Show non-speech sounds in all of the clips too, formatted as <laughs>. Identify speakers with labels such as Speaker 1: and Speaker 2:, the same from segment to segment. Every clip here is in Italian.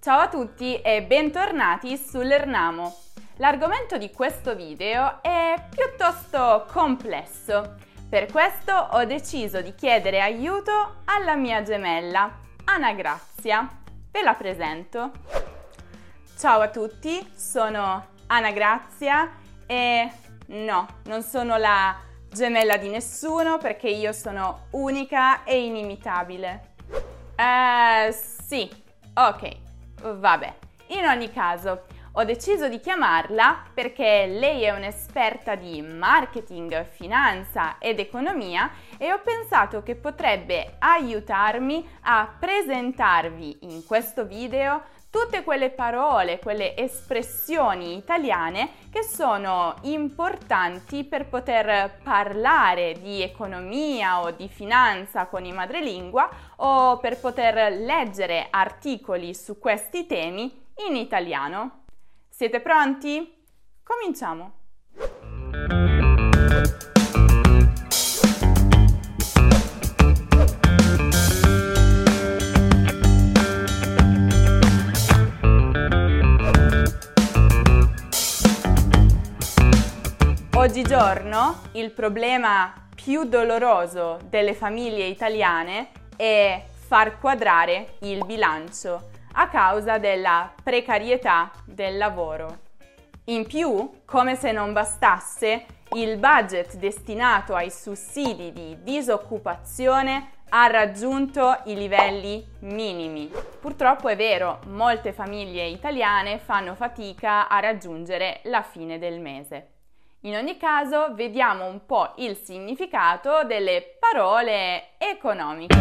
Speaker 1: Ciao a tutti e bentornati sull'Ernamo. L'argomento di questo video è piuttosto complesso. Per questo ho deciso di chiedere aiuto alla mia gemella, Anna Grazia. Ve la presento. Ciao a tutti, sono Anna Grazia e no, non sono la gemella di nessuno perché io sono unica e inimitabile. Eh, sì, ok, Vabbè, in ogni caso, ho deciso di chiamarla perché lei è un'esperta di marketing, finanza ed economia e ho pensato che potrebbe aiutarmi a presentarvi in questo video tutte quelle parole, quelle espressioni italiane che sono importanti per poter parlare di economia o di finanza con i madrelingua o per poter leggere articoli su questi temi in italiano. Siete pronti? Cominciamo! Oggigiorno il problema più doloroso delle famiglie italiane è far quadrare il bilancio a causa della precarietà del lavoro. In più, come se non bastasse, il budget destinato ai sussidi di disoccupazione ha raggiunto i livelli minimi. Purtroppo è vero, molte famiglie italiane fanno fatica a raggiungere la fine del mese. In ogni caso, vediamo un po' il significato delle parole economiche.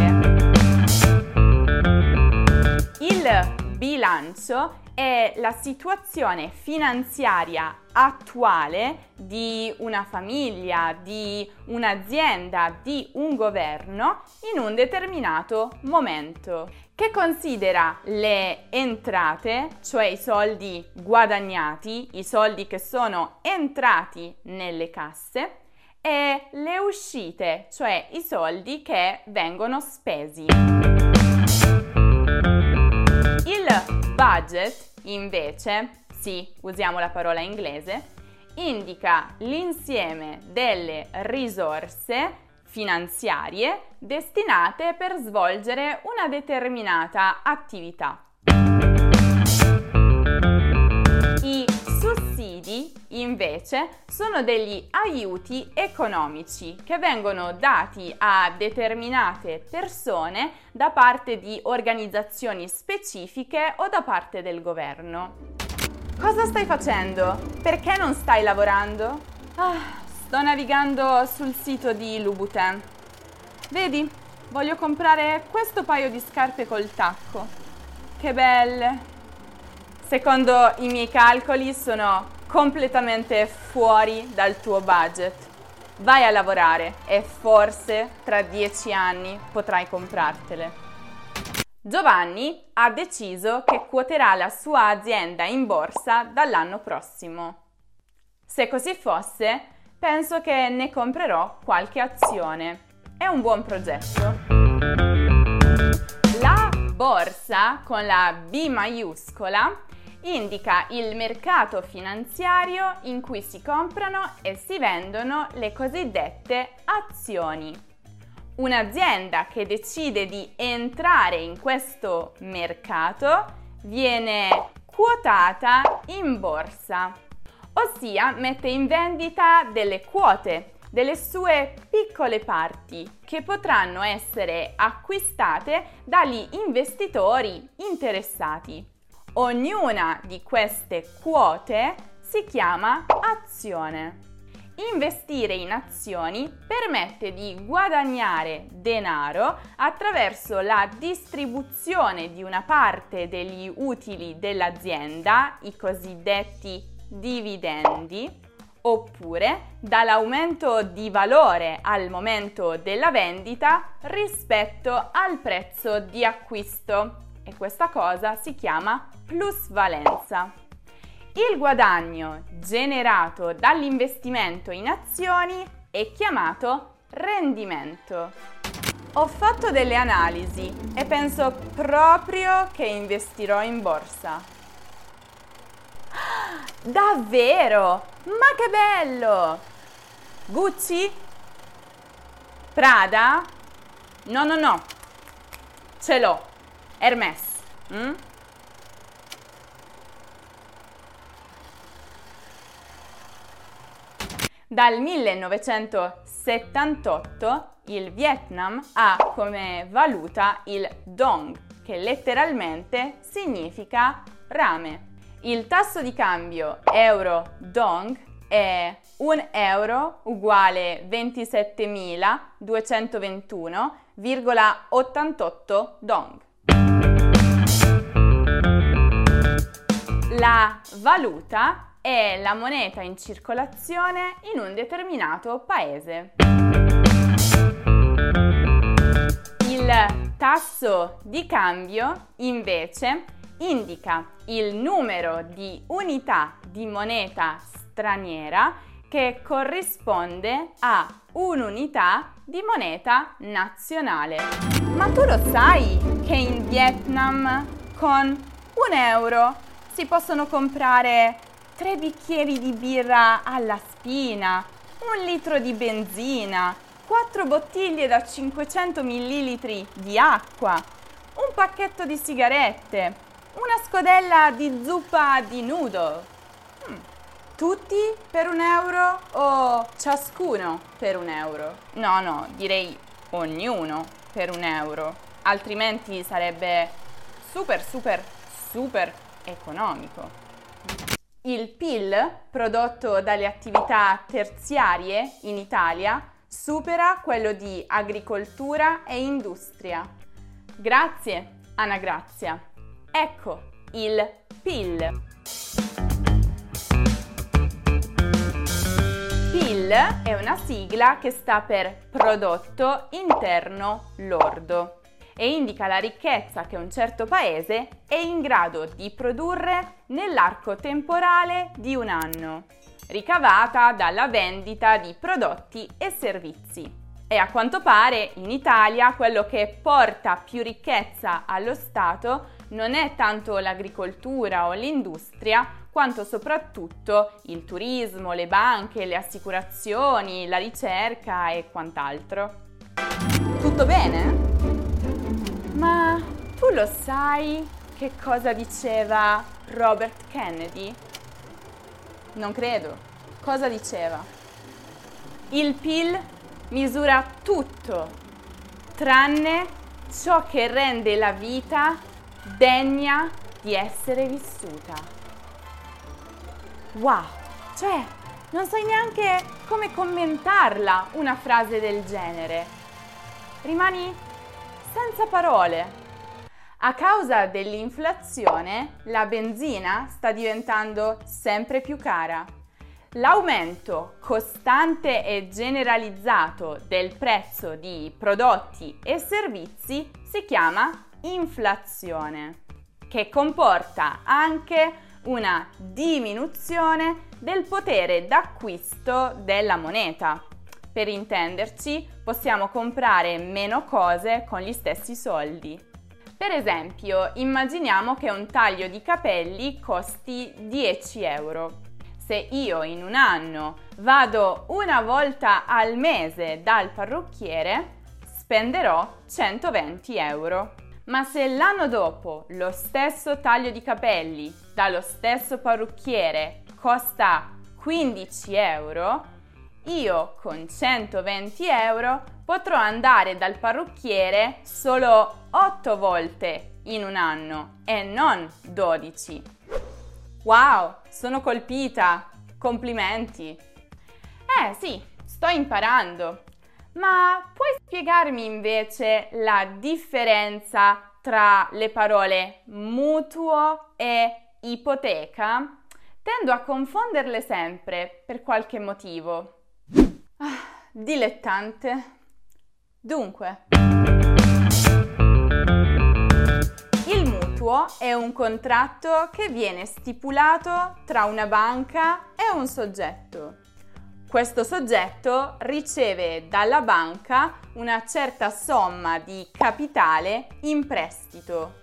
Speaker 1: Il bilancio è la situazione finanziaria attuale di una famiglia, di un'azienda, di un governo in un determinato momento, che considera le entrate, cioè i soldi guadagnati, i soldi che sono entrati nelle casse, e le uscite, cioè i soldi che vengono spesi. Il budget, invece, sì, usiamo la parola inglese, indica l'insieme delle risorse finanziarie destinate per svolgere una determinata attività. I sussidi invece sono degli aiuti economici che vengono dati a determinate persone da parte di organizzazioni specifiche o da parte del governo. Cosa stai facendo? Perché non stai lavorando? Ah, sto navigando sul sito di Louboutin. Vedi, voglio comprare questo paio di scarpe col tacco. Che belle! Secondo i miei calcoli sono completamente fuori dal tuo budget. Vai a lavorare e forse tra dieci anni potrai comprartele. Giovanni ha deciso che quoterà la sua azienda in borsa dall'anno prossimo. Se così fosse, penso che ne comprerò qualche azione. È un buon progetto. La borsa con la B maiuscola indica il mercato finanziario in cui si comprano e si vendono le cosiddette azioni un'azienda che decide di entrare in questo mercato viene quotata in borsa, ossia mette in vendita delle quote delle sue piccole parti che potranno essere acquistate dagli investitori interessati. Ognuna di queste quote si chiama azione. Investire in azioni permette di guadagnare denaro attraverso la distribuzione di una parte degli utili dell'azienda, i cosiddetti dividendi, oppure dall'aumento di valore al momento della vendita rispetto al prezzo di acquisto e questa cosa si chiama plusvalenza. Il guadagno generato dall'investimento in azioni è chiamato rendimento. Ho fatto delle analisi e penso proprio che investirò in borsa. Davvero? Ma che bello! Gucci? Prada? No, no, no. Ce l'ho. Hermes. Mm? Dal 1978 il Vietnam ha come valuta il dong, che letteralmente significa rame. Il tasso di cambio euro-dong è 1 euro uguale 27.221,88 dong. La valuta è la moneta in circolazione in un determinato paese. Il tasso di cambio invece indica il numero di unità di moneta straniera che corrisponde a un'unità di moneta nazionale. Ma tu lo sai che in Vietnam con un euro si possono comprare tre bicchieri di birra alla spina, un litro di benzina, quattro bottiglie da 500 ml di acqua, un pacchetto di sigarette, una scodella di zuppa di noodle. Hmm. Tutti per un euro o ciascuno per un euro? No, no, direi ognuno per un euro, altrimenti sarebbe super, super, super economico. Il PIL prodotto dalle attività terziarie in Italia supera quello di agricoltura e industria. Grazie, Anna Grazia. Ecco il PIL. PIL è una sigla che sta per prodotto interno lordo e indica la ricchezza che un certo paese è in grado di produrre nell'arco temporale di un anno, ricavata dalla vendita di prodotti e servizi. E a quanto pare in Italia quello che porta più ricchezza allo Stato non è tanto l'agricoltura o l'industria, quanto soprattutto il turismo, le banche, le assicurazioni, la ricerca e quant'altro. Tutto bene? Ma tu lo sai che cosa diceva Robert Kennedy? Non credo. Cosa diceva? Il PIL misura tutto, tranne ciò che rende la vita degna di essere vissuta. Wow! Cioè, non sai neanche come commentarla una frase del genere. Rimani senza parole. A causa dell'inflazione, la benzina sta diventando sempre più cara. L'aumento costante e generalizzato del prezzo di prodotti e servizi si chiama inflazione, che comporta anche una diminuzione del potere d'acquisto della moneta. Per intenderci, possiamo comprare meno cose con gli stessi soldi. Per esempio, immaginiamo che un taglio di capelli costi 10 euro. Se io in un anno vado una volta al mese dal parrucchiere, spenderò 120 euro. Ma se l'anno dopo lo stesso taglio di capelli dallo stesso parrucchiere costa 15 euro, io con 120 euro potrò andare dal parrucchiere solo 8 volte in un anno e non 12. Wow, sono colpita! Complimenti! Eh sì, sto imparando. Ma puoi spiegarmi invece la differenza tra le parole mutuo e ipoteca? Tendo a confonderle sempre per qualche motivo. Ah, dilettante. Dunque. Il mutuo è un contratto che viene stipulato tra una banca e un soggetto. Questo soggetto riceve dalla banca una certa somma di capitale in prestito,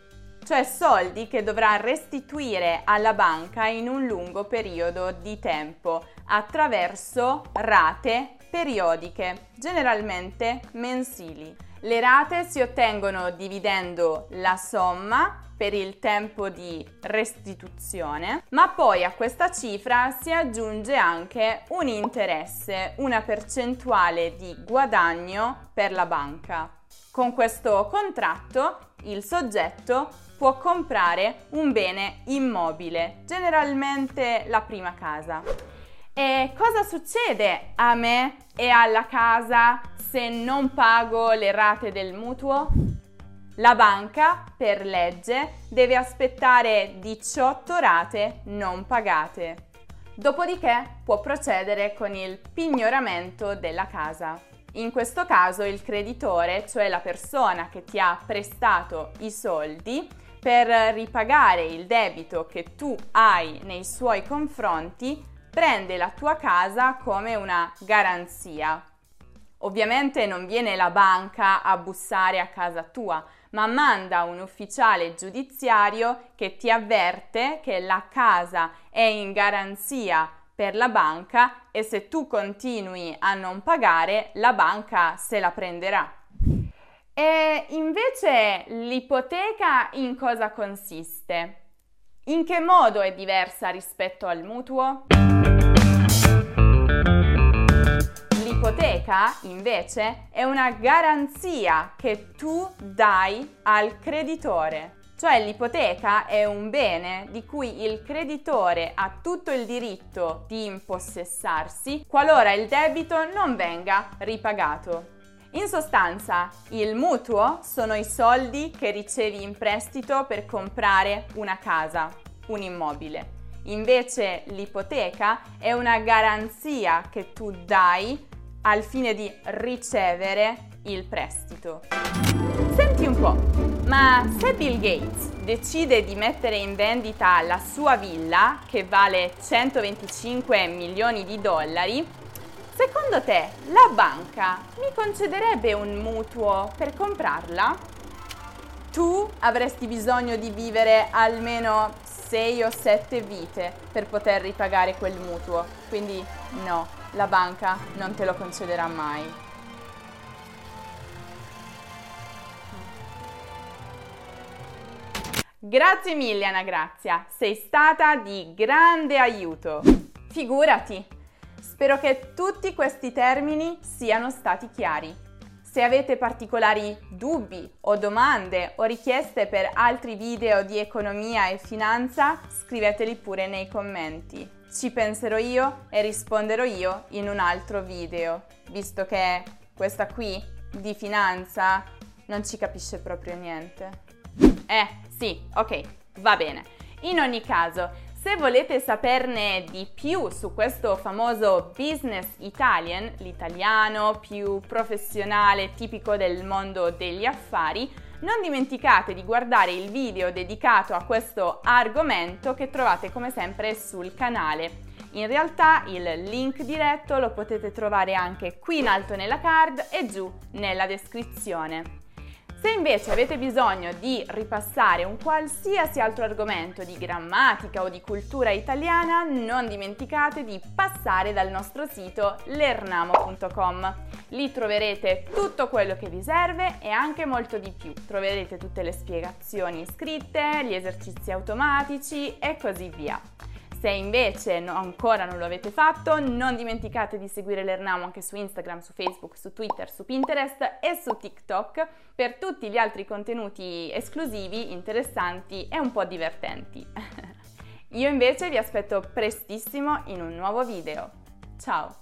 Speaker 1: cioè soldi che dovrà restituire alla banca in un lungo periodo di tempo attraverso rate periodiche, generalmente mensili. Le rate si ottengono dividendo la somma per il tempo di restituzione, ma poi a questa cifra si aggiunge anche un interesse, una percentuale di guadagno per la banca. Con questo contratto il soggetto può comprare un bene immobile, generalmente la prima casa. E cosa succede a me e alla casa se non pago le rate del mutuo? La banca, per legge, deve aspettare 18 rate non pagate. Dopodiché può procedere con il pignoramento della casa. In questo caso il creditore, cioè la persona che ti ha prestato i soldi, per ripagare il debito che tu hai nei suoi confronti, prende la tua casa come una garanzia. Ovviamente non viene la banca a bussare a casa tua, ma manda un ufficiale giudiziario che ti avverte che la casa è in garanzia per la banca e se tu continui a non pagare la banca se la prenderà. E invece l'ipoteca in cosa consiste? In che modo è diversa rispetto al mutuo? L'ipoteca, invece, è una garanzia che tu dai al creditore. Cioè l'ipoteca è un bene di cui il creditore ha tutto il diritto di impossessarsi qualora il debito non venga ripagato. In sostanza, il mutuo sono i soldi che ricevi in prestito per comprare una casa, un immobile. Invece l'ipoteca è una garanzia che tu dai al fine di ricevere il prestito. Senti un po', ma se Bill Gates decide di mettere in vendita la sua villa, che vale 125 milioni di dollari, secondo te la banca mi concederebbe un mutuo per comprarla? Tu avresti bisogno di vivere almeno 6 o 7 vite per poter ripagare quel mutuo, quindi no, la banca non te lo concederà mai. Grazie mille Anna Grazia, sei stata di grande aiuto. Figurati, spero che tutti questi termini siano stati chiari. Se avete particolari dubbi o domande o richieste per altri video di economia e finanza, scriveteli pure nei commenti. Ci penserò io e risponderò io in un altro video, visto che questa qui di finanza non ci capisce proprio niente. Eh, sì, ok, va bene. In ogni caso, se volete saperne di più su questo famoso business Italian, l'italiano più professionale tipico del mondo degli affari, non dimenticate di guardare il video dedicato a questo argomento che trovate come sempre sul canale. In realtà il link diretto lo potete trovare anche qui in alto nella card e giù nella descrizione. Se invece avete bisogno di ripassare un qualsiasi altro argomento di grammatica o di cultura italiana, non dimenticate di passare dal nostro sito lernamo.com. Lì troverete tutto quello che vi serve e anche molto di più. Troverete tutte le spiegazioni scritte, gli esercizi automatici e così via. Se invece no, ancora non lo avete fatto, non dimenticate di seguire l'Ernamo anche su Instagram, su Facebook, su Twitter, su Pinterest e su TikTok per tutti gli altri contenuti esclusivi, interessanti e un po' divertenti. <laughs> Io invece vi aspetto prestissimo in un nuovo video. Ciao!